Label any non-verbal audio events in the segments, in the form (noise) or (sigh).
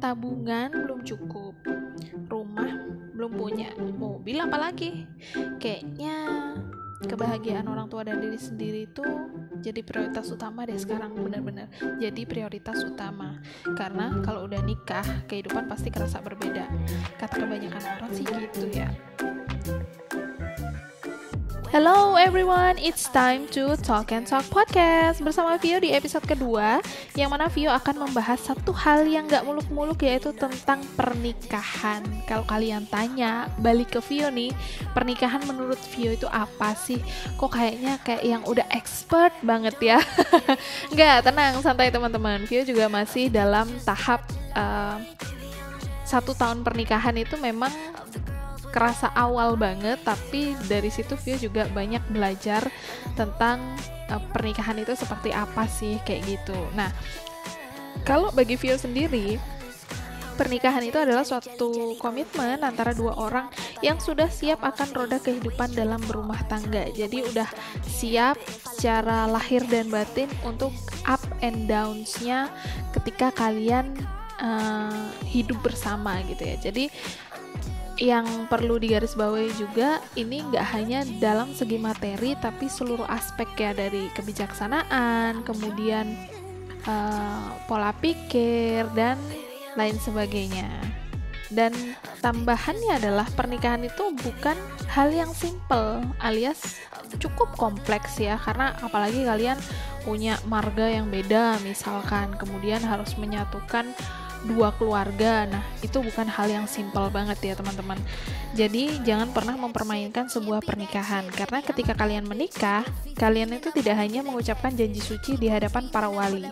tabungan belum cukup. Rumah belum punya mobil apalagi. Kayaknya kebahagiaan orang tua dan diri sendiri itu jadi prioritas utama deh sekarang benar-benar. Jadi prioritas utama. Karena kalau udah nikah kehidupan pasti kerasa berbeda. Kata kebanyakan orang sih gitu ya Hello everyone, it's time to Talk and Talk Podcast Bersama Vio di episode kedua Yang mana Vio akan membahas satu hal yang gak muluk-muluk yaitu tentang pernikahan. Kalau kalian tanya, balik ke Vio nih Pernikahan menurut Vio itu apa sih? Kok kayaknya kayak yang udah expert banget ya? (laughs) Nggak, tenang, santai teman-teman. Vio juga masih dalam tahap uh, satu tahun pernikahan itu memang kerasa awal banget tapi dari situ Vio juga banyak belajar tentang uh, pernikahan itu seperti apa sih kayak gitu. Nah, kalau bagi Vio sendiri pernikahan itu adalah suatu komitmen antara dua orang yang sudah siap akan roda kehidupan dalam berumah tangga. Jadi udah siap secara lahir dan batin untuk up and downs-nya ketika kalian uh, hidup bersama gitu ya. Jadi yang perlu digarisbawahi juga ini nggak hanya dalam segi materi tapi seluruh aspek ya dari kebijaksanaan kemudian uh, pola pikir dan lain sebagainya. Dan tambahannya adalah pernikahan itu bukan hal yang simple alias cukup kompleks ya karena apalagi kalian punya marga yang beda misalkan kemudian harus menyatukan dua keluarga. Nah, itu bukan hal yang simpel banget ya, teman-teman. Jadi, jangan pernah mempermainkan sebuah pernikahan karena ketika kalian menikah, kalian itu tidak hanya mengucapkan janji suci di hadapan para wali.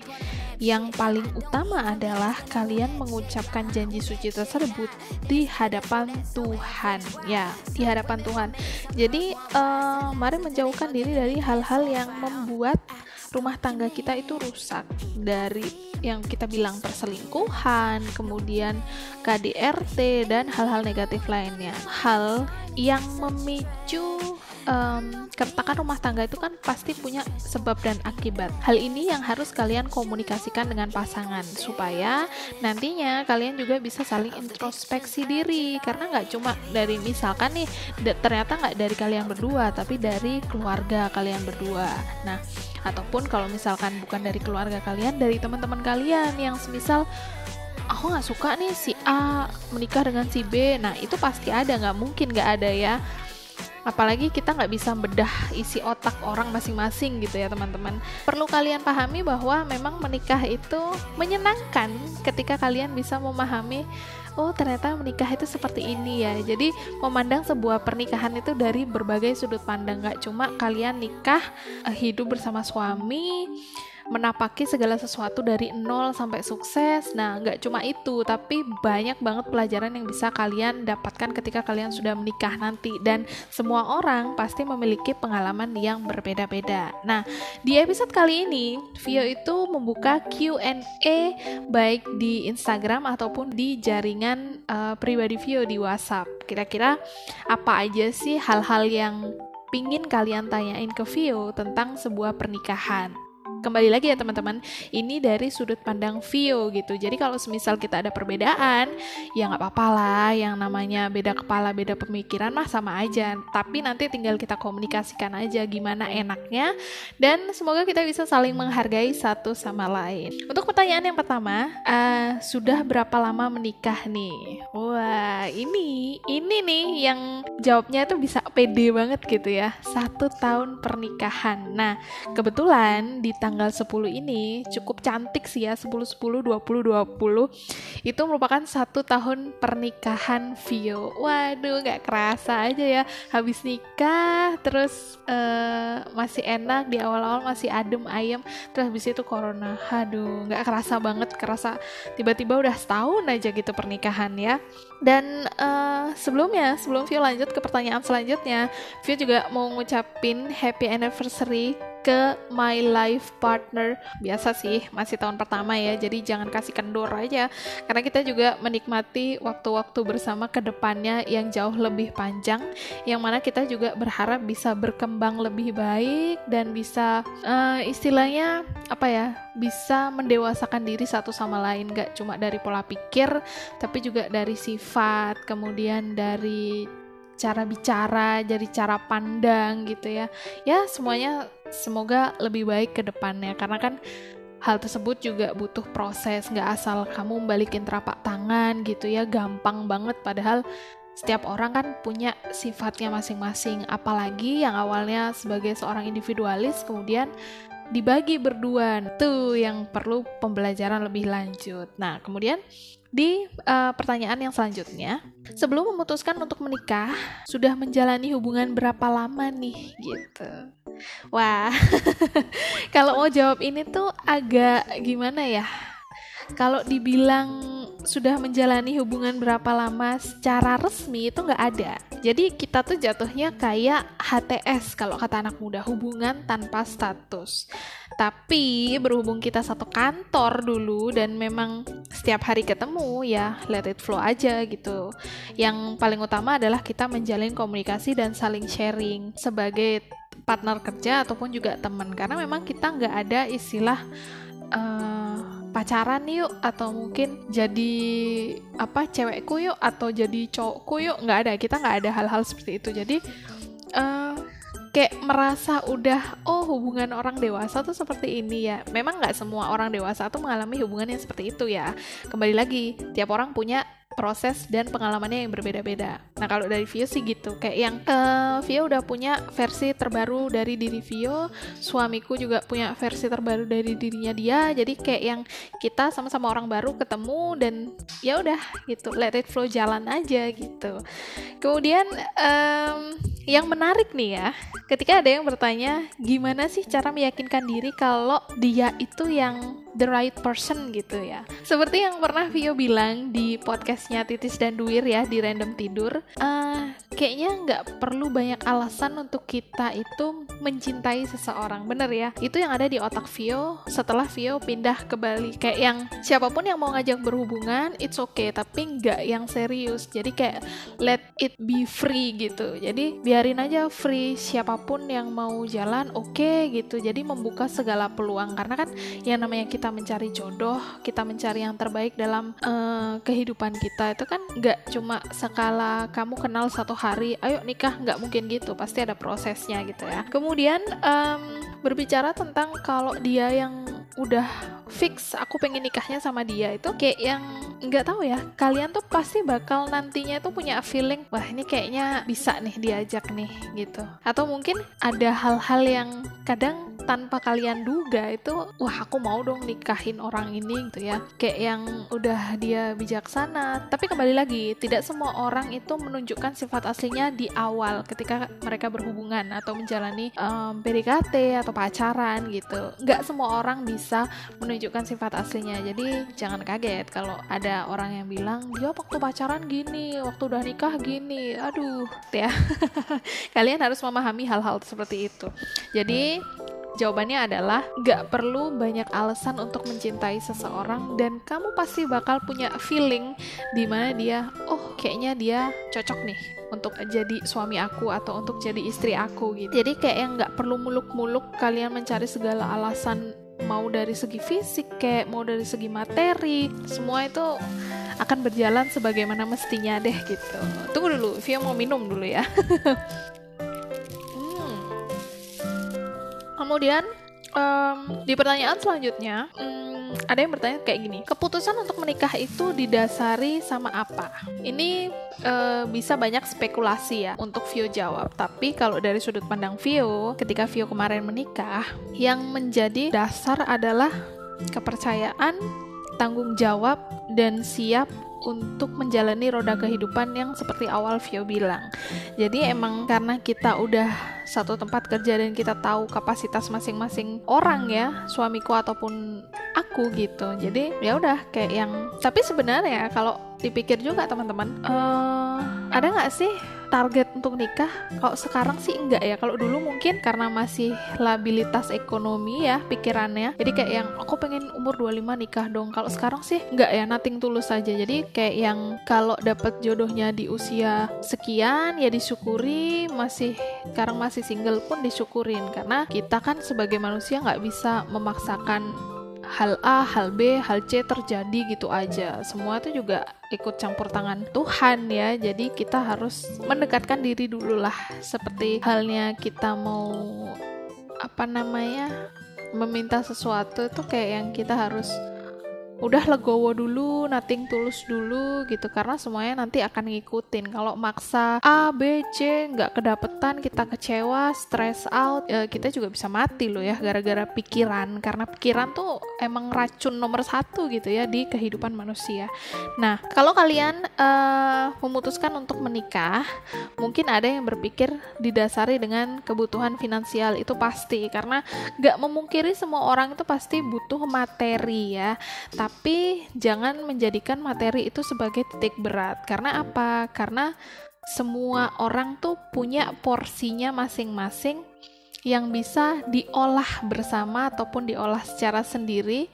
Yang paling utama adalah kalian mengucapkan janji suci tersebut di hadapan Tuhan, ya, di hadapan Tuhan. Jadi, uh, mari menjauhkan diri dari hal-hal yang membuat rumah tangga kita itu rusak dari yang kita bilang perselingkuhan, kemudian KDRT dan hal-hal negatif lainnya. Hal yang memicu um, keretakan rumah tangga itu kan pasti punya sebab dan akibat. Hal ini yang harus kalian komunikasikan dengan pasangan supaya nantinya kalian juga bisa saling introspeksi diri karena nggak cuma dari misalkan nih ternyata nggak dari kalian berdua tapi dari keluarga kalian berdua. Nah ataupun kalau misalkan bukan dari keluarga kalian dari teman-teman kalian yang semisal aku nggak suka nih si A menikah dengan si B nah itu pasti ada nggak mungkin nggak ada ya apalagi kita nggak bisa bedah isi otak orang masing-masing gitu ya teman-teman. Perlu kalian pahami bahwa memang menikah itu menyenangkan ketika kalian bisa memahami oh ternyata menikah itu seperti ini ya. Jadi memandang sebuah pernikahan itu dari berbagai sudut pandang. Nggak cuma kalian nikah eh, hidup bersama suami menapaki segala sesuatu dari nol sampai sukses. Nah, nggak cuma itu, tapi banyak banget pelajaran yang bisa kalian dapatkan ketika kalian sudah menikah nanti. Dan semua orang pasti memiliki pengalaman yang berbeda-beda. Nah, di episode kali ini, Vio itu membuka Q&A baik di Instagram ataupun di jaringan uh, pribadi Vio di WhatsApp. Kira-kira apa aja sih hal-hal yang pingin kalian tanyain ke Vio tentang sebuah pernikahan? Kembali lagi ya teman-teman. Ini dari sudut pandang Vio gitu. Jadi kalau semisal kita ada perbedaan ya nggak apa-apa lah. Yang namanya beda kepala beda pemikiran mah sama aja. Tapi nanti tinggal kita komunikasikan aja gimana enaknya. Dan semoga kita bisa saling menghargai satu sama lain. Untuk pertanyaan yang pertama uh, sudah berapa lama menikah nih? Wah ini ini nih yang jawabnya tuh bisa pede banget gitu ya. Satu tahun pernikahan. Nah kebetulan di tanggal tanggal 10 ini cukup cantik sih ya 10 10 20 20 itu merupakan satu tahun pernikahan Vio. Waduh nggak kerasa aja ya habis nikah terus uh, masih enak di awal-awal masih adem ayam terus habis itu corona. Aduh nggak kerasa banget kerasa tiba-tiba udah setahun aja gitu pernikahan ya. Dan uh, sebelumnya sebelum Vio lanjut ke pertanyaan selanjutnya Vio juga mau ngucapin happy anniversary ke my life partner. Biasa sih masih tahun pertama ya jadi jangan kasih kendor aja. Karena kita juga menikmati waktu-waktu bersama ke depannya yang jauh lebih panjang yang mana kita juga berharap bisa berkembang lebih baik dan bisa uh, istilahnya apa ya bisa mendewasakan diri satu sama lain. Gak cuma dari pola pikir tapi juga dari sifat kemudian dari cara bicara, jadi cara pandang gitu ya. Ya semuanya semoga lebih baik ke depannya karena kan hal tersebut juga butuh proses. Nggak asal kamu balikin telapak tangan gitu ya gampang banget. Padahal setiap orang kan punya sifatnya masing-masing. Apalagi yang awalnya sebagai seorang individualis kemudian dibagi berdua tuh yang perlu pembelajaran lebih lanjut nah kemudian di uh, pertanyaan yang selanjutnya, sebelum memutuskan untuk menikah, sudah menjalani hubungan berapa lama nih gitu. Wah, (laughs) kalau mau jawab ini tuh agak gimana ya? Kalau dibilang sudah menjalani hubungan berapa lama secara resmi itu nggak ada. Jadi kita tuh jatuhnya kayak HTS kalau kata anak muda, hubungan tanpa status. Tapi berhubung kita satu kantor dulu dan memang setiap hari ketemu ya let it flow aja gitu. Yang paling utama adalah kita menjalin komunikasi dan saling sharing sebagai partner kerja ataupun juga teman karena memang kita nggak ada istilah uh, pacaran yuk atau mungkin jadi apa cewekku yuk atau jadi cowokku yuk nggak ada kita nggak ada hal-hal seperti itu. Jadi uh, kayak merasa udah oh hubungan orang dewasa tuh seperti ini ya. Memang nggak semua orang dewasa tuh mengalami hubungan yang seperti itu ya. Kembali lagi tiap orang punya proses dan pengalamannya yang berbeda-beda. Nah kalau dari Vio sih gitu, kayak yang uh, Vio udah punya versi terbaru dari diri Vio, suamiku juga punya versi terbaru dari dirinya dia, jadi kayak yang kita sama-sama orang baru ketemu dan ya udah gitu, let it flow jalan aja gitu. Kemudian um, yang menarik nih ya, ketika ada yang bertanya gimana sih cara meyakinkan diri kalau dia itu yang the right person gitu ya. Seperti yang pernah Vio bilang di podcastnya Titis dan Duir ya di Random Tidur, uh, kayaknya nggak perlu banyak alasan untuk kita itu mencintai seseorang, bener ya? Itu yang ada di otak Vio setelah Vio pindah ke Bali. Kayak yang siapa pun yang mau ngajak berhubungan, it's okay, tapi nggak yang serius. Jadi kayak let it be free gitu. Jadi biarin aja free siapa pun yang mau jalan oke okay, gitu jadi membuka segala peluang karena kan yang namanya kita mencari jodoh kita mencari yang terbaik dalam uh, kehidupan kita. Itu kan nggak cuma sekala kamu kenal satu hari ayo nikah nggak mungkin gitu pasti ada prosesnya gitu ya. Kemudian um, berbicara tentang kalau dia yang udah fix aku pengen nikahnya sama dia itu kayak yang nggak tahu ya kalian tuh pasti bakal nantinya tuh punya feeling wah ini kayaknya bisa nih diajak nih gitu. Atau mungkin ada hal-hal yang kadang tanpa kalian duga itu wah aku mau dong nikahin orang ini gitu ya. Kayak yang udah dia bijaksana. Tapi kembali lagi tidak semua orang itu menunjukkan sifat aslinya di awal ketika mereka berhubungan atau menjalani um, PDKT atau pacaran gitu. Nggak semua orang bisa menunjukkan sifat aslinya. Jadi jangan kaget kalau ada orang yang bilang dia waktu pacaran gini waktu udah nikah gini. Aduh ya. (laughs) Kalian harus memahami hal-hal seperti itu. Jadi Jawabannya adalah gak perlu banyak alasan untuk mencintai seseorang dan kamu pasti bakal punya feeling di mana dia, oh kayaknya dia cocok nih untuk jadi suami aku atau untuk jadi istri aku gitu. Jadi kayak yang gak perlu muluk-muluk kalian mencari segala alasan mau dari segi fisik kayak mau dari segi materi semua itu akan berjalan sebagaimana mestinya deh gitu. Tunggu dulu, Via mau minum dulu ya. (laughs) Kemudian um, di pertanyaan selanjutnya um, ada yang bertanya kayak gini keputusan untuk menikah itu didasari sama apa? Ini uh, bisa banyak spekulasi ya untuk Vio jawab. Tapi kalau dari sudut pandang Vio ketika Vio kemarin menikah yang menjadi dasar adalah kepercayaan tanggung jawab dan siap untuk menjalani roda kehidupan yang seperti awal Vio bilang. Jadi emang karena kita udah satu tempat kerja dan kita tahu kapasitas masing-masing orang ya, suamiku ataupun aku gitu. Jadi ya udah kayak yang tapi sebenarnya kalau dipikir juga teman-teman uh, ada nggak sih target untuk nikah? Kalau sekarang sih enggak ya. Kalau dulu mungkin karena masih labilitas ekonomi ya pikirannya. Jadi kayak yang aku pengen umur 25 nikah dong. Kalau sekarang sih enggak ya nating tulus saja jadi kayak yang kalau dapat jodohnya di usia sekian ya disyukuri. Masih sekarang masih single pun disyukurin. Karena kita kan sebagai manusia nggak bisa memaksakan hal A, hal B, hal C terjadi gitu aja. Semua itu juga ikut campur tangan Tuhan ya. Jadi kita harus mendekatkan diri dulu lah. Seperti halnya kita mau apa namanya meminta sesuatu itu kayak yang kita harus udah legowo dulu, nating tulus dulu gitu karena semuanya nanti akan ngikutin. Kalau maksa A, B, C nggak kedapetan, kita kecewa, stress out, ya kita juga bisa mati loh ya gara-gara pikiran karena pikiran tuh emang racun nomor satu gitu ya di kehidupan manusia. Nah kalau kalian uh, memutuskan untuk menikah, mungkin ada yang berpikir didasari dengan kebutuhan finansial itu pasti karena nggak memungkiri semua orang itu pasti butuh materi ya. Tapi tapi jangan menjadikan materi itu sebagai titik berat. Karena apa? Karena semua orang tuh punya porsinya masing-masing yang bisa diolah bersama ataupun diolah secara sendiri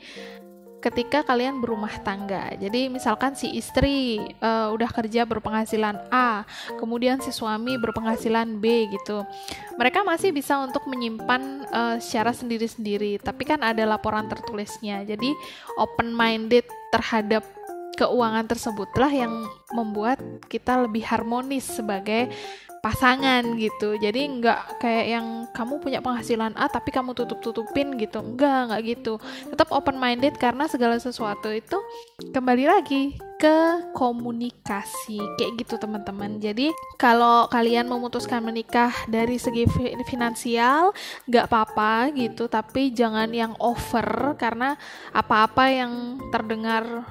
ketika kalian berumah tangga. Jadi misalkan si istri uh, udah kerja berpenghasilan A, kemudian si suami berpenghasilan B gitu. Mereka masih bisa untuk menyimpan uh, secara sendiri-sendiri, tapi kan ada laporan tertulisnya. Jadi open minded terhadap keuangan tersebutlah yang membuat kita lebih harmonis sebagai pasangan gitu. Jadi nggak kayak yang kamu punya penghasilan A tapi kamu tutup tutupin gitu. Enggak nggak gitu. Tetap open minded karena segala sesuatu itu kembali lagi ke komunikasi kayak gitu teman-teman jadi kalau kalian memutuskan menikah dari segi finansial nggak apa-apa gitu tapi jangan yang over karena apa-apa yang terdengar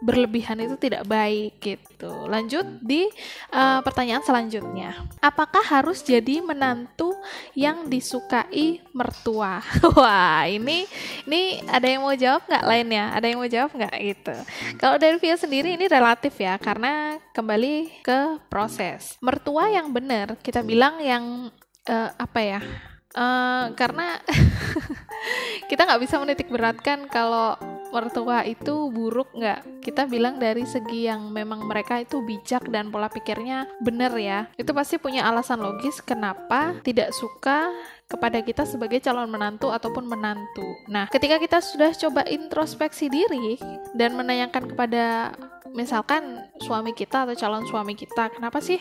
berlebihan itu tidak baik gitu. Lanjut di uh, pertanyaan selanjutnya. Apakah harus jadi menantu yang disukai mertua? (laughs) Wah, ini ini ada yang mau jawab nggak lainnya? Ada yang mau jawab nggak gitu? Kalau dari Via sendiri ini relatif ya, karena kembali ke proses. Mertua yang benar, kita bilang yang uh, apa ya? Uh, karena (laughs) kita nggak bisa menitik beratkan kalau mertua itu buruk nggak? Kita bilang dari segi yang memang mereka itu bijak dan pola pikirnya benar ya. Itu pasti punya alasan logis kenapa tidak suka kepada kita sebagai calon menantu ataupun menantu. Nah, ketika kita sudah coba introspeksi diri dan menanyakan kepada misalkan suami kita atau calon suami kita, kenapa sih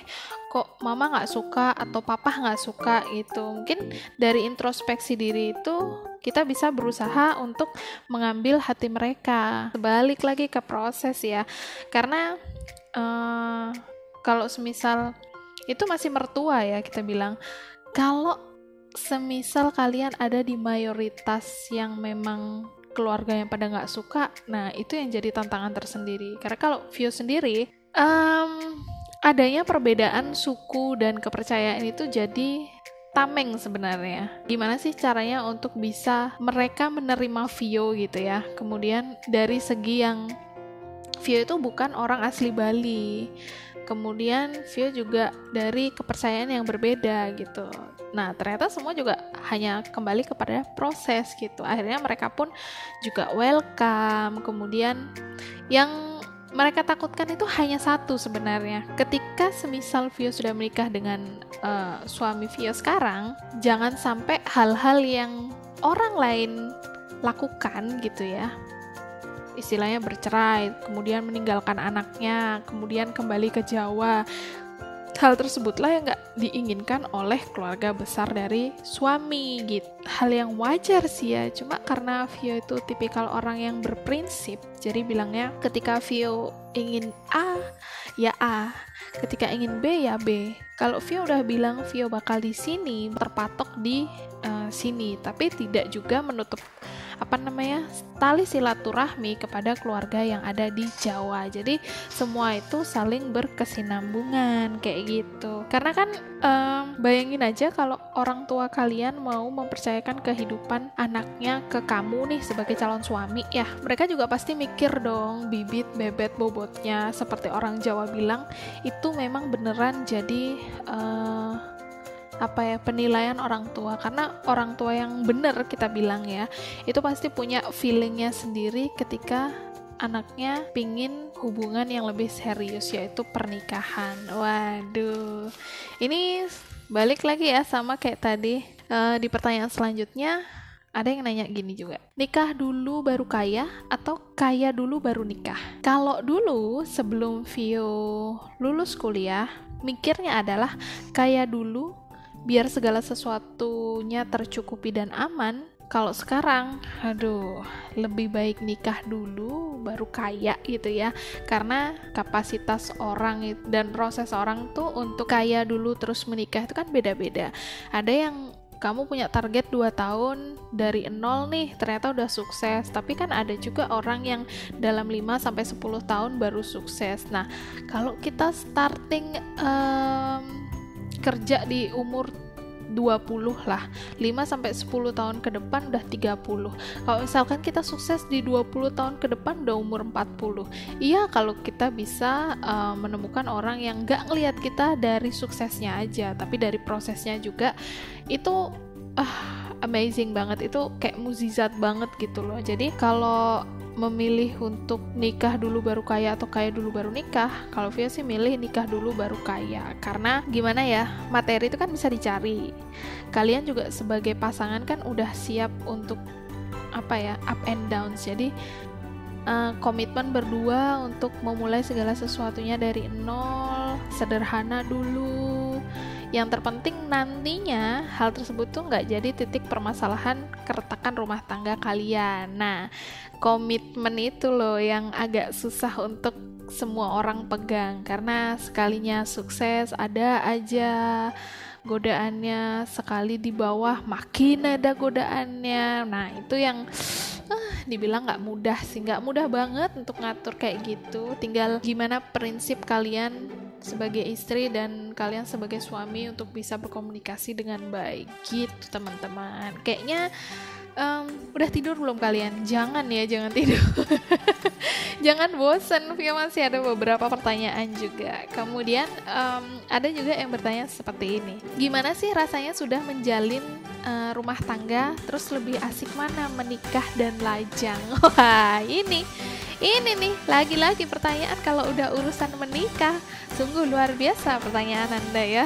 kok mama nggak suka atau papa nggak suka gitu? Mungkin dari introspeksi diri itu kita bisa berusaha untuk mengambil hati mereka. Balik lagi ke proses ya, karena uh, kalau semisal itu masih mertua ya kita bilang kalau semisal kalian ada di mayoritas yang memang keluarga yang pada nggak suka, nah itu yang jadi tantangan tersendiri. Karena kalau view sendiri, um, adanya perbedaan suku dan kepercayaan itu jadi tameng sebenarnya. Gimana sih caranya untuk bisa mereka menerima Vio gitu ya? Kemudian dari segi yang Vio itu bukan orang asli Bali. Kemudian Vio juga dari kepercayaan yang berbeda gitu. Nah, ternyata semua juga hanya kembali kepada proses gitu. Akhirnya mereka pun juga welcome. Kemudian yang mereka takutkan itu hanya satu sebenarnya. Ketika semisal Vio sudah menikah dengan uh, suami Vio sekarang, jangan sampai hal-hal yang orang lain lakukan gitu ya. Istilahnya bercerai, kemudian meninggalkan anaknya, kemudian kembali ke Jawa, hal tersebutlah yang gak diinginkan oleh keluarga besar dari suami gitu. Hal yang wajar sih ya, cuma karena Vio itu tipikal orang yang berprinsip, jadi bilangnya ketika Vio ingin A, ya A. Ketika ingin B, ya B. Kalau Vio udah bilang Vio bakal di sini, terpatok di uh, sini, tapi tidak juga menutup apa namanya tali silaturahmi kepada keluarga yang ada di Jawa. Jadi semua itu saling berkesinambungan kayak gitu. Karena kan um, bayangin aja kalau orang tua kalian mau mempercayakan kehidupan anaknya ke kamu nih sebagai calon suami ya, mereka juga pasti mikir dong bibit bebet bobotnya seperti orang Jawa bilang itu memang beneran jadi uh, apa ya penilaian orang tua. Karena orang tua yang bener kita bilang ya itu pasti punya feelingnya sendiri ketika anaknya pingin hubungan yang lebih serius yaitu pernikahan. Waduh. Ini balik lagi ya sama kayak tadi. Uh, di pertanyaan selanjutnya ada yang nanya gini juga, nikah dulu baru kaya atau kaya dulu baru nikah? Kalau dulu sebelum Vio lulus kuliah, mikirnya adalah kaya dulu biar segala sesuatunya tercukupi dan aman kalau sekarang, aduh, lebih baik nikah dulu baru kaya gitu ya. Karena kapasitas orang dan proses orang tuh untuk kaya dulu terus menikah itu kan beda-beda. Ada yang kamu punya target 2 tahun dari nol nih ternyata udah sukses tapi kan ada juga orang yang dalam 5 sampai 10 tahun baru sukses. Nah, kalau kita starting um, kerja di umur 20 lah. 5 sampai 10 tahun ke depan udah 30 kalau misalkan kita sukses di 20 tahun ke depan udah umur 40 iya kalau kita bisa uh, menemukan orang yang gak ngelihat kita dari suksesnya aja tapi dari prosesnya juga itu uh, amazing banget. Itu kayak muzizat banget gitu loh. Jadi kalau memilih untuk nikah dulu baru kaya atau kaya dulu baru nikah, kalau Via sih milih nikah dulu baru kaya. Karena gimana ya, materi itu kan bisa dicari. Kalian juga sebagai pasangan kan udah siap untuk apa ya, up and down. Jadi uh, komitmen berdua untuk memulai segala sesuatunya dari nol, sederhana dulu yang terpenting nantinya hal tersebut tuh nggak jadi titik permasalahan keretakan rumah tangga kalian. Nah, komitmen itu loh yang agak susah untuk semua orang pegang. Karena sekalinya sukses ada aja godaannya. Sekali di bawah makin ada godaannya. Nah itu yang uh, dibilang nggak mudah sih. Nggak mudah banget untuk ngatur kayak gitu. Tinggal gimana prinsip kalian sebagai istri dan kalian sebagai suami untuk bisa berkomunikasi dengan baik gitu teman-teman. Kayaknya um, udah tidur belum kalian? Jangan ya jangan tidur. (laughs) Jangan bosen Via masih ada beberapa pertanyaan juga. Kemudian um, ada juga yang bertanya seperti ini. Gimana sih rasanya sudah menjalin uh, rumah tangga? Terus lebih asik mana menikah dan lajang? (laughs) Wah ini ini nih, lagi-lagi pertanyaan kalau udah urusan menikah. Sungguh luar biasa pertanyaan Anda ya.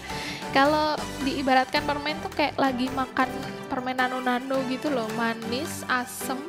(laughs) kalau diibaratkan permen tuh kayak lagi makan permen nano-nano gitu loh, manis, asem,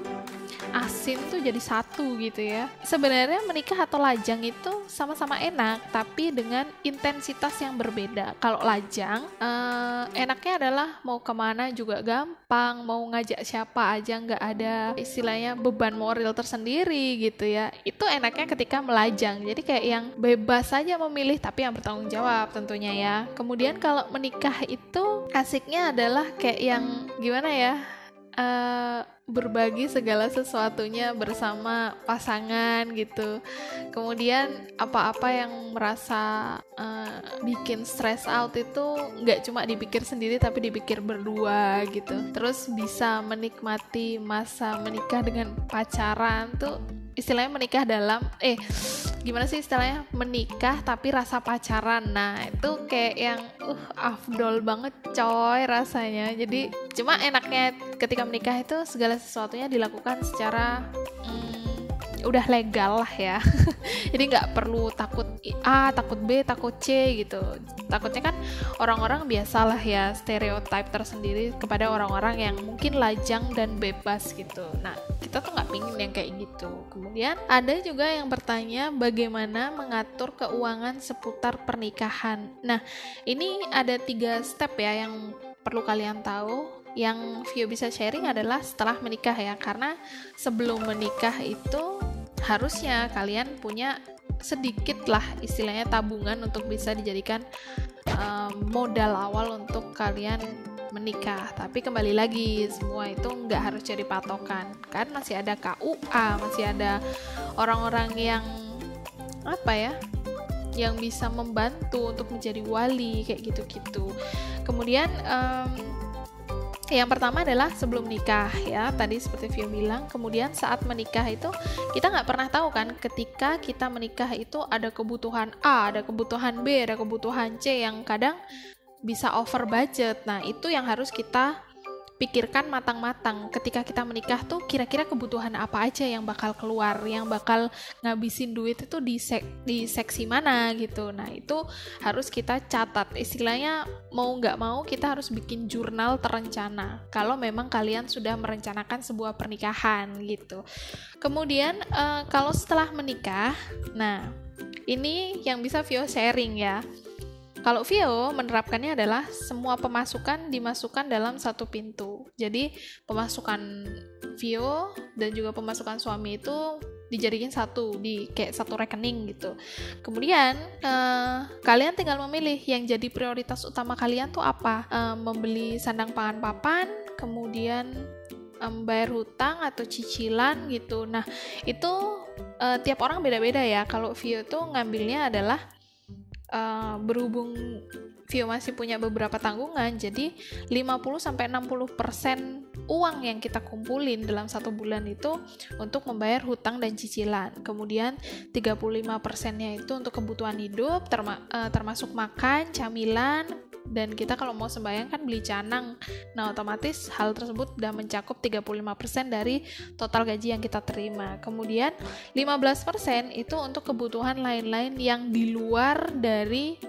asin tuh jadi satu gitu ya. Sebenarnya menikah atau lajang itu sama-sama enak, tapi dengan intensitas yang berbeda. Kalau lajang, eh, enaknya adalah mau ke mana juga gampang, mau ngajak siapa aja nggak ada istilahnya beban moral tersendiri gitu ya. Itu enaknya ketika melajang. Jadi kayak yang bebas saja memilih, tapi yang bertanggung jawab tentunya ya. Kemudian kalau menikah itu asiknya adalah kayak yang gimana ya? Uh, berbagi segala sesuatunya bersama pasangan gitu. Kemudian apa-apa yang merasa uh, bikin stress out itu nggak cuma dipikir sendiri tapi dipikir berdua gitu. Terus bisa menikmati masa menikah dengan pacaran tuh istilahnya menikah dalam eh gimana sih istilahnya? Menikah tapi rasa pacaran. Nah itu kayak yang uh afdol banget coy rasanya. Jadi cuma enaknya ketika menikah itu segala sesuatunya dilakukan secara hmm, udah legal lah ya. (laughs) Jadi nggak perlu takut A takut B takut C gitu. Takutnya kan orang-orang biasalah ya stereotip tersendiri kepada orang-orang yang mungkin lajang dan bebas gitu. Nah kita tuh nggak pingin yang kayak gitu. Kemudian ada juga yang bertanya bagaimana mengatur keuangan seputar pernikahan. Nah ini ada tiga step ya yang perlu kalian tahu. Yang Vio bisa sharing adalah setelah menikah ya. Karena sebelum menikah itu harusnya kalian punya sedikit lah istilahnya tabungan untuk bisa dijadikan um, modal awal untuk kalian menikah. Tapi kembali lagi, semua itu nggak harus jadi patokan. Kan masih ada KUA, masih ada orang-orang yang apa ya yang bisa membantu untuk menjadi wali kayak gitu-gitu. Kemudian um, yang pertama adalah sebelum nikah ya. Tadi seperti Vio bilang kemudian saat menikah itu kita nggak pernah tahu kan ketika kita menikah itu ada kebutuhan A ada kebutuhan B ada kebutuhan C yang kadang bisa over budget. Nah itu yang harus kita pikirkan matang-matang. Ketika kita menikah tuh kira-kira kebutuhan apa aja yang bakal keluar yang bakal ngabisin duit itu di sek di seksi mana gitu. Nah itu harus kita catat. Istilahnya mau nggak mau kita harus bikin jurnal terencana. Kalau memang kalian sudah merencanakan sebuah pernikahan gitu. Kemudian uh, kalau setelah menikah nah ini yang bisa Vio sharing ya. Kalau Vio menerapkannya adalah semua pemasukan dimasukkan dalam satu pintu. Jadi pemasukan Vio dan juga pemasukan suami itu dijadikan satu di kayak satu rekening gitu. Kemudian uh, kalian tinggal memilih yang jadi prioritas utama kalian tuh apa? Uh, membeli sandang pangan papan, kemudian membayar hutang atau cicilan gitu. Nah itu uh, tiap orang beda-beda ya. Kalau Vio tuh ngambilnya adalah uh, berhubung Vio masih punya beberapa tanggungan, jadi 50 sampai 60% uang yang kita kumpulin dalam satu bulan itu untuk membayar hutang dan cicilan. Kemudian 35%-nya itu untuk kebutuhan hidup terma uh, termasuk makan, camilan, dan kita kalau mau sembahyang kan beli canang nah otomatis hal tersebut sudah mencakup 35% dari total gaji yang kita terima kemudian 15% itu untuk kebutuhan lain-lain yang di luar dari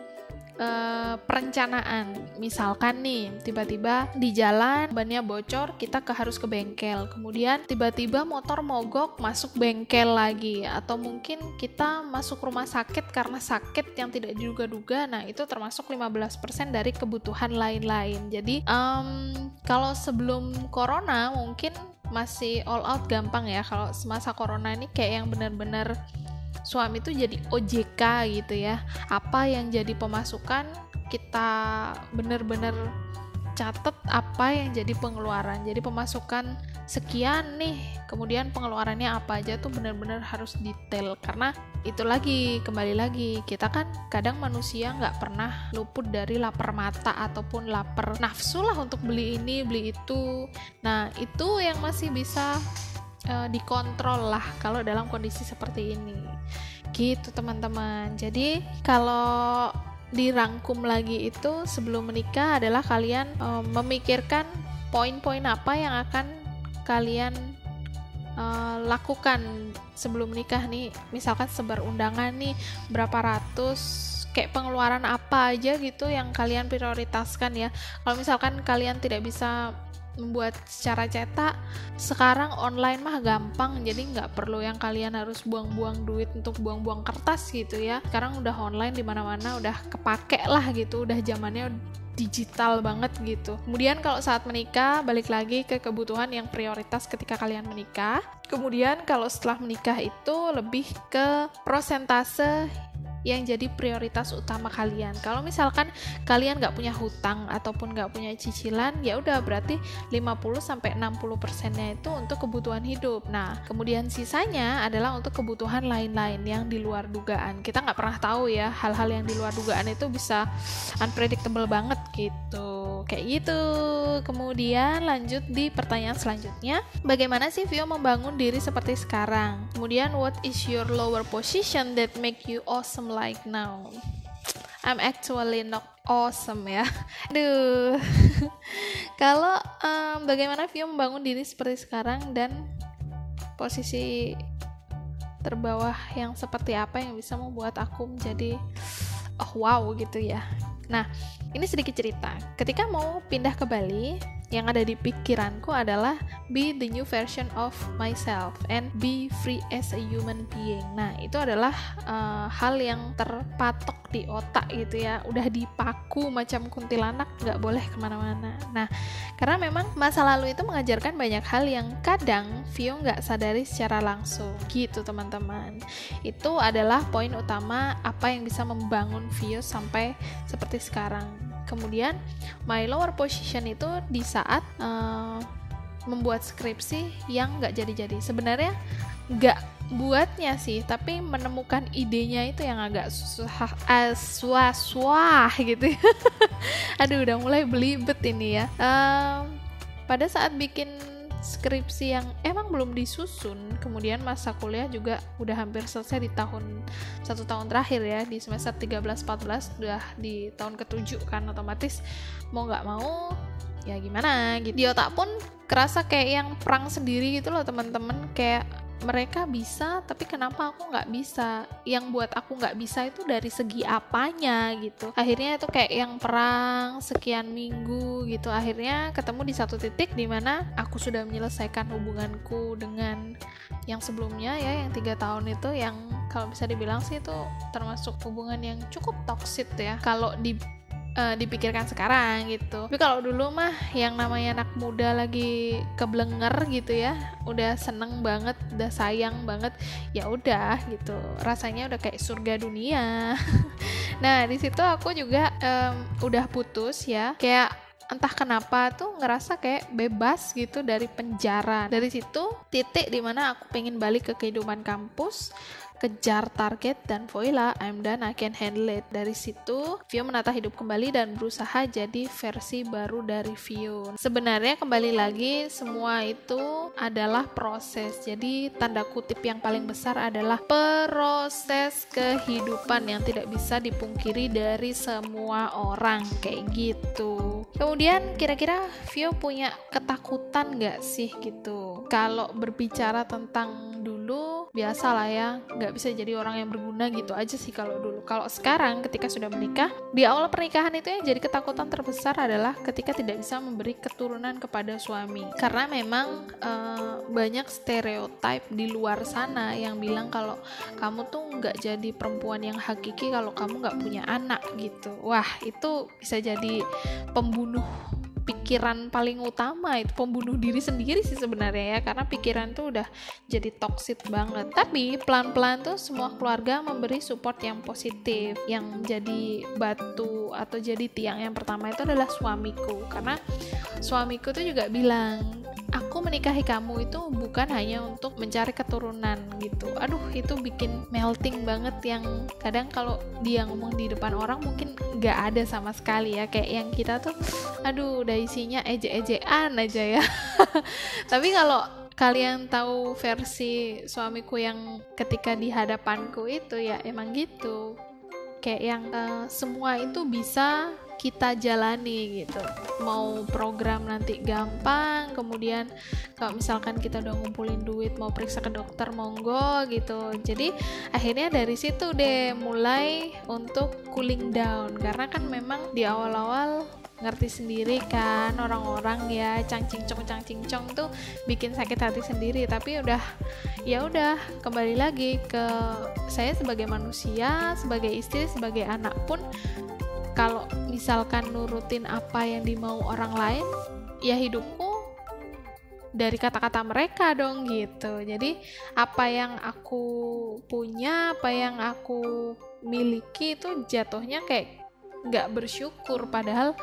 uh, perencanaan. Misalkan nih, tiba-tiba di jalan bannya bocor, kita ke harus ke bengkel. Kemudian tiba-tiba motor mogok masuk bengkel lagi atau mungkin kita masuk rumah sakit karena sakit yang tidak diduga-duga. Nah, itu termasuk 15% dari kebutuhan lain-lain. Jadi, um, kalau sebelum corona mungkin masih all out gampang ya kalau semasa corona ini kayak yang benar-benar suami itu jadi OJK gitu ya. Apa yang jadi pemasukan kita bener-bener catat apa yang jadi pengeluaran. Jadi pemasukan sekian nih kemudian pengeluarannya apa aja tuh bener-bener harus detail. Karena itu lagi kembali lagi kita kan kadang manusia nggak pernah luput dari lapar mata ataupun lapar nafsu lah untuk beli ini beli itu. Nah itu yang masih bisa uh, dikontrol lah kalau dalam kondisi seperti ini. Gitu teman-teman. Jadi kalau dirangkum lagi itu sebelum menikah adalah kalian uh, memikirkan poin-poin apa yang akan kalian uh, lakukan sebelum menikah nih. Misalkan sebar undangan nih berapa ratus kayak pengeluaran apa aja gitu yang kalian prioritaskan ya. Kalau misalkan kalian tidak bisa membuat secara cetak sekarang online mah gampang jadi nggak perlu yang kalian harus buang-buang duit untuk buang-buang kertas gitu ya sekarang udah online di mana-mana udah kepake lah gitu udah zamannya digital banget gitu. Kemudian kalau saat menikah balik lagi ke kebutuhan yang prioritas ketika kalian menikah. Kemudian kalau setelah menikah itu lebih ke prosentase yang jadi prioritas utama kalian. Kalau misalkan kalian nggak punya hutang ataupun nggak punya cicilan, ya udah berarti 50 sampai 60 persennya itu untuk kebutuhan hidup. Nah, kemudian sisanya adalah untuk kebutuhan lain-lain yang di luar dugaan. Kita nggak pernah tahu ya hal-hal yang di luar dugaan itu bisa unpredictable banget gitu. Kayak gitu. Kemudian lanjut di pertanyaan selanjutnya, bagaimana sih Vio membangun diri seperti sekarang? Kemudian what is your lower position that make you awesome like now. I'm actually not awesome ya. (laughs) Aduh. (laughs) Kalau um, bagaimana Vio membangun diri seperti sekarang dan posisi terbawah yang seperti apa yang bisa membuat aku menjadi oh wow gitu ya. Nah, ini sedikit cerita. Ketika mau pindah ke Bali, yang ada di pikiranku adalah be the new version of myself and be free as a human being. Nah, itu adalah uh, hal yang terpatok di otak gitu ya. Udah dipaku macam kuntilanak, nggak boleh ke mana-mana. Nah, karena memang masa lalu itu mengajarkan banyak hal yang kadang Vio nggak sadari secara langsung. Gitu teman-teman. Itu adalah poin utama apa yang bisa membangun Vio sampai seperti sekarang kemudian my lower position itu di saat uh, membuat skripsi yang nggak jadi-jadi. Sebenarnya nggak buatnya sih tapi menemukan idenya itu yang agak susah suah suah gitu. (laughs) Aduh udah mulai belibet ini ya. Um, pada saat bikin skripsi yang emang belum disusun kemudian masa kuliah juga udah hampir selesai di tahun satu tahun terakhir ya di semester 13-14 udah di tahun ketujuh kan otomatis. Mau nggak mau ya gimana gitu. Di otak pun kerasa kayak yang perang sendiri gitu loh teman-teman. Kayak mereka bisa tapi kenapa aku nggak bisa? Yang buat aku nggak bisa itu dari segi apanya gitu. Akhirnya itu kayak yang perang sekian minggu gitu. Akhirnya ketemu di satu titik di mana aku sudah menyelesaikan hubunganku dengan yang sebelumnya ya yang tiga tahun itu yang kalau bisa dibilang sih itu termasuk hubungan yang cukup toxic ya. Kalau di uh, dipikirkan sekarang gitu. Tapi kalau dulu mah yang namanya anak muda lagi keblenger gitu ya, udah seneng banget, udah sayang banget, ya udah gitu. Rasanya udah kayak surga dunia. (laughs) nah di situ aku juga um, udah putus ya, kayak entah kenapa tuh ngerasa kayak bebas gitu dari penjara. Dari situ titik di mana aku pengen balik ke kehidupan kampus kejar target dan voila I'm done I can handle it. Dari situ Vio menata hidup kembali dan berusaha jadi versi baru dari Vio. Sebenarnya kembali lagi semua itu adalah proses. Jadi tanda kutip yang paling besar adalah proses kehidupan yang tidak bisa dipungkiri dari semua orang. Kayak gitu. Kemudian kira-kira Vio punya ketakutan gak sih gitu? Kalau berbicara tentang dulu biasa lah ya nggak bisa jadi orang yang berguna gitu aja sih kalau dulu. Kalau sekarang ketika sudah menikah di awal pernikahan itu yang jadi ketakutan terbesar adalah ketika tidak bisa memberi keturunan kepada suami. Karena memang uh, banyak stereotip di luar sana yang bilang kalau kamu tuh nggak jadi perempuan yang hakiki kalau kamu nggak punya anak gitu. Wah itu bisa jadi pembunuh pikiran paling utama itu pembunuh diri sendiri sih sebenarnya ya karena pikiran tuh udah jadi toxic banget. Tapi pelan-pelan tuh semua keluarga memberi support yang positif yang jadi batu atau jadi tiang. Yang pertama itu adalah suamiku karena suamiku tuh juga bilang aku menikahi kamu itu bukan hanya untuk mencari keturunan gitu. Aduh itu bikin melting banget yang kadang kalau dia ngomong di depan orang mungkin nggak ada sama sekali ya. Kayak yang kita tuh aduh udah isinya eje-ejean aja ya. (laughs) Tapi kalau kalian tahu versi suamiku yang ketika di hadapanku itu ya emang gitu. Kayak yang uh, semua itu bisa kita jalani gitu. Mau program nanti gampang kemudian kalau misalkan kita udah ngumpulin duit mau periksa ke dokter monggo gitu. Jadi akhirnya dari situ deh mulai untuk cooling down. Karena kan memang di awal-awal ngerti sendiri kan orang-orang ya cangcing cong cangcing cong tuh bikin sakit hati sendiri. Tapi udah ya udah kembali lagi ke saya sebagai manusia sebagai istri sebagai anak pun kalau misalkan nurutin apa yang dimau orang lain ya hidupku dari kata-kata mereka dong gitu. Jadi apa yang aku punya apa yang aku miliki itu jatuhnya kayak nggak bersyukur padahal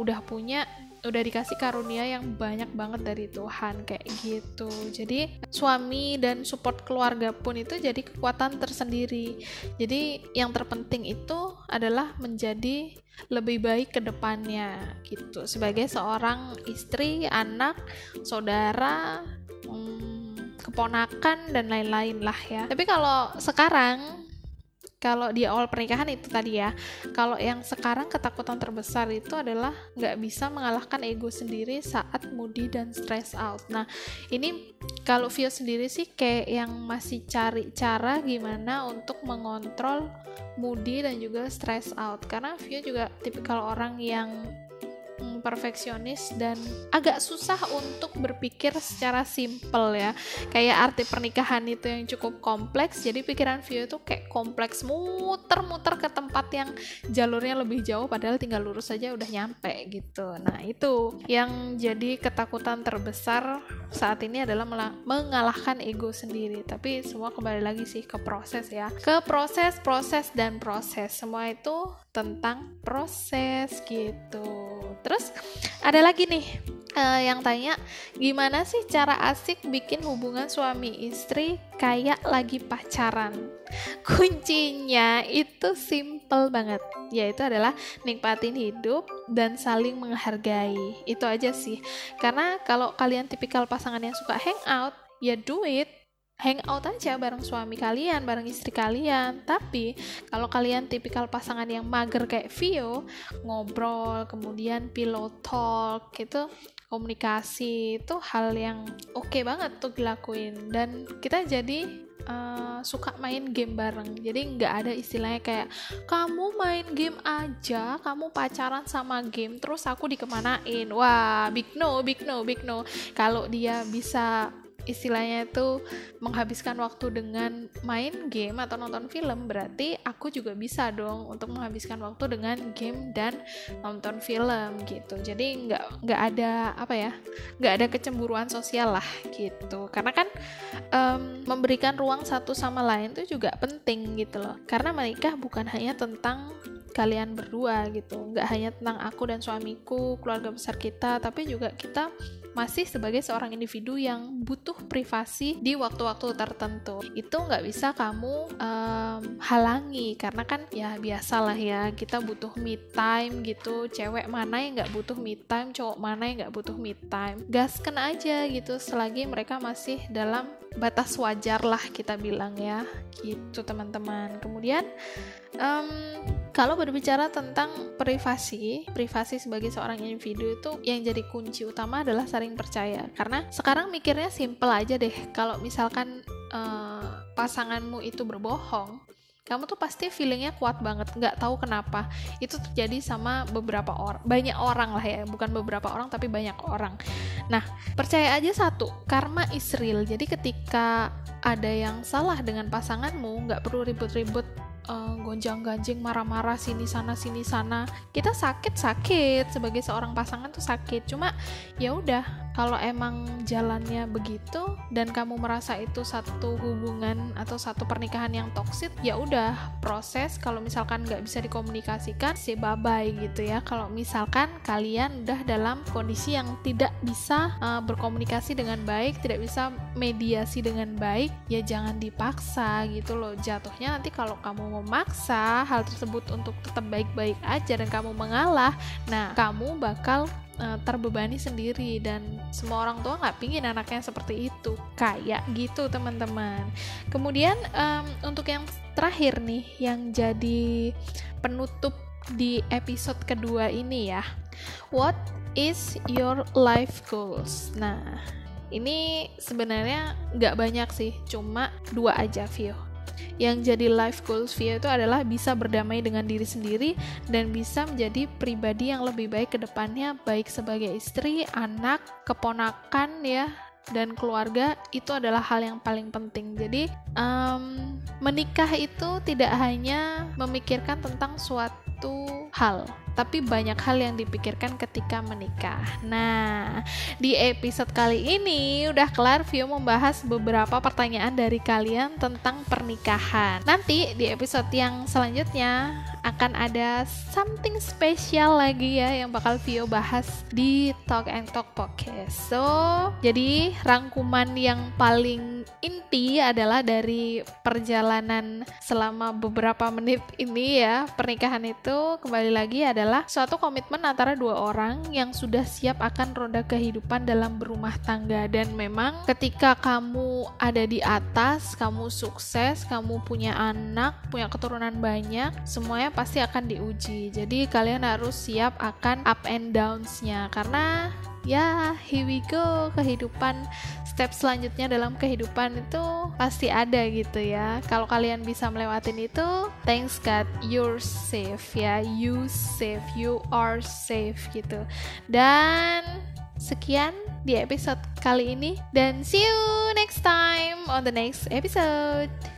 udah punya udah dikasih karunia yang banyak banget dari Tuhan kayak gitu. Jadi suami dan support keluarga pun itu jadi kekuatan tersendiri. Jadi yang terpenting itu adalah menjadi lebih baik ke depannya gitu. Sebagai seorang istri anak saudara hmm, keponakan dan lain-lain lah ya. Tapi kalau sekarang kalau di awal pernikahan itu tadi ya kalau yang sekarang ketakutan terbesar itu adalah nggak bisa mengalahkan ego sendiri saat moody dan stress out. Nah ini kalau Vio sendiri sih kayak yang masih cari cara gimana untuk mengontrol moody dan juga stress out. Karena Vio juga tipikal orang yang perfeksionis dan agak susah untuk berpikir secara simple ya. Kayak arti pernikahan itu yang cukup kompleks, jadi pikiran Vio itu kayak kompleks muter-muter ke tempat yang jalurnya lebih jauh padahal tinggal lurus saja udah nyampe gitu. Nah, itu yang jadi ketakutan terbesar saat ini adalah mengalahkan ego sendiri. Tapi semua kembali lagi sih ke proses ya. Ke proses, proses dan proses. Semua itu tentang proses gitu. Terus ada lagi nih uh, yang tanya gimana sih cara asik bikin hubungan suami istri kayak lagi pacaran. Kuncinya itu simple banget, yaitu adalah nikmatin hidup dan saling menghargai. Itu aja sih. Karena kalau kalian tipikal pasangan yang suka hangout, ya do it hangout aja bareng suami kalian, bareng istri kalian. Tapi kalau kalian tipikal pasangan yang mager kayak Vio, ngobrol, kemudian pillow talk gitu, komunikasi itu hal yang oke okay banget tuh dilakuin. Dan kita jadi uh, suka main game bareng. Jadi nggak ada istilahnya kayak kamu main game aja kamu pacaran sama game terus aku dikemanain. Wah big no big no big no. Kalau dia bisa istilahnya itu menghabiskan waktu dengan main game atau nonton film berarti aku juga bisa dong untuk menghabiskan waktu dengan game dan nonton film gitu. Jadi nggak nggak ada apa ya nggak ada kecemburuan sosial lah gitu. Karena kan um, memberikan ruang satu sama lain itu juga penting gitu loh. Karena menikah bukan hanya tentang kalian berdua gitu. Nggak hanya tentang aku dan suamiku keluarga besar kita tapi juga kita masih sebagai seorang individu yang butuh privasi di waktu-waktu tertentu. Itu nggak bisa kamu um, halangi karena kan ya biasalah ya kita butuh me time gitu. Cewek mana yang nggak butuh me time cowok mana yang nggak butuh me time? Gaskan aja gitu selagi mereka masih dalam batas wajar lah kita bilang ya. Gitu teman-teman. Kemudian um, kalau berbicara tentang privasi, privasi sebagai seorang individu itu yang jadi kunci utama adalah saling percaya. Karena sekarang mikirnya simple aja deh. Kalau misalkan uh, pasanganmu itu berbohong, kamu tuh pasti feelingnya kuat banget nggak tahu kenapa itu terjadi sama beberapa orang banyak orang lah ya bukan beberapa orang tapi banyak orang nah percaya aja satu karma is real jadi ketika ada yang salah dengan pasanganmu nggak perlu ribut-ribut uh, gonjang-ganjing marah-marah sini sana sini sana. Kita sakit sakit sebagai seorang pasangan tuh sakit. Cuma ya udah kalau emang jalannya begitu dan kamu merasa itu satu hubungan atau satu pernikahan yang toksit ya udah proses. Kalau misalkan nggak bisa dikomunikasikan si bye bye gitu ya. Kalau misalkan kalian udah dalam kondisi yang tidak bisa uh, berkomunikasi dengan baik tidak bisa mediasi dengan baik ya jangan dipaksa gitu loh. Jatuhnya nanti kalau kamu memaksa hal tersebut untuk tetap baik-baik aja dan kamu mengalah nah kamu bakal uh, terbebani sendiri dan semua orang tua nggak pingin anaknya seperti itu. Kayak gitu teman-teman. Kemudian um, untuk yang terakhir nih yang jadi penutup di episode kedua ini ya. What is your life goals? Nah ini sebenarnya nggak banyak sih cuma dua aja view yang jadi life goals Via itu adalah bisa berdamai dengan diri sendiri dan bisa menjadi pribadi yang lebih baik ke depannya baik sebagai istri, anak, keponakan ya dan keluarga itu adalah hal yang paling penting. Jadi um, menikah itu tidak hanya memikirkan tentang suatu hal, tapi banyak hal yang dipikirkan ketika menikah. Nah, di episode kali ini udah kelar Vio membahas beberapa pertanyaan dari kalian tentang pernikahan. Nanti di episode yang selanjutnya akan ada something spesial lagi ya yang bakal Vio bahas di Talk and Talk Podcast. So, jadi rangkuman yang paling inti adalah dari perjalanan selama beberapa menit ini ya, pernikahan itu kembali lagi adalah adalah suatu komitmen antara dua orang yang sudah siap akan roda kehidupan dalam berumah tangga dan memang ketika kamu ada di atas, kamu sukses, kamu punya anak, punya keturunan banyak, semuanya pasti akan diuji. Jadi kalian harus siap akan up and downs-nya karena ya here we go kehidupan step selanjutnya dalam kehidupan itu pasti ada gitu ya. Kalau kalian bisa melewatin itu, thanks God, you're safe ya. You safe, you are safe gitu. Dan sekian di episode kali ini dan see you next time on the next episode.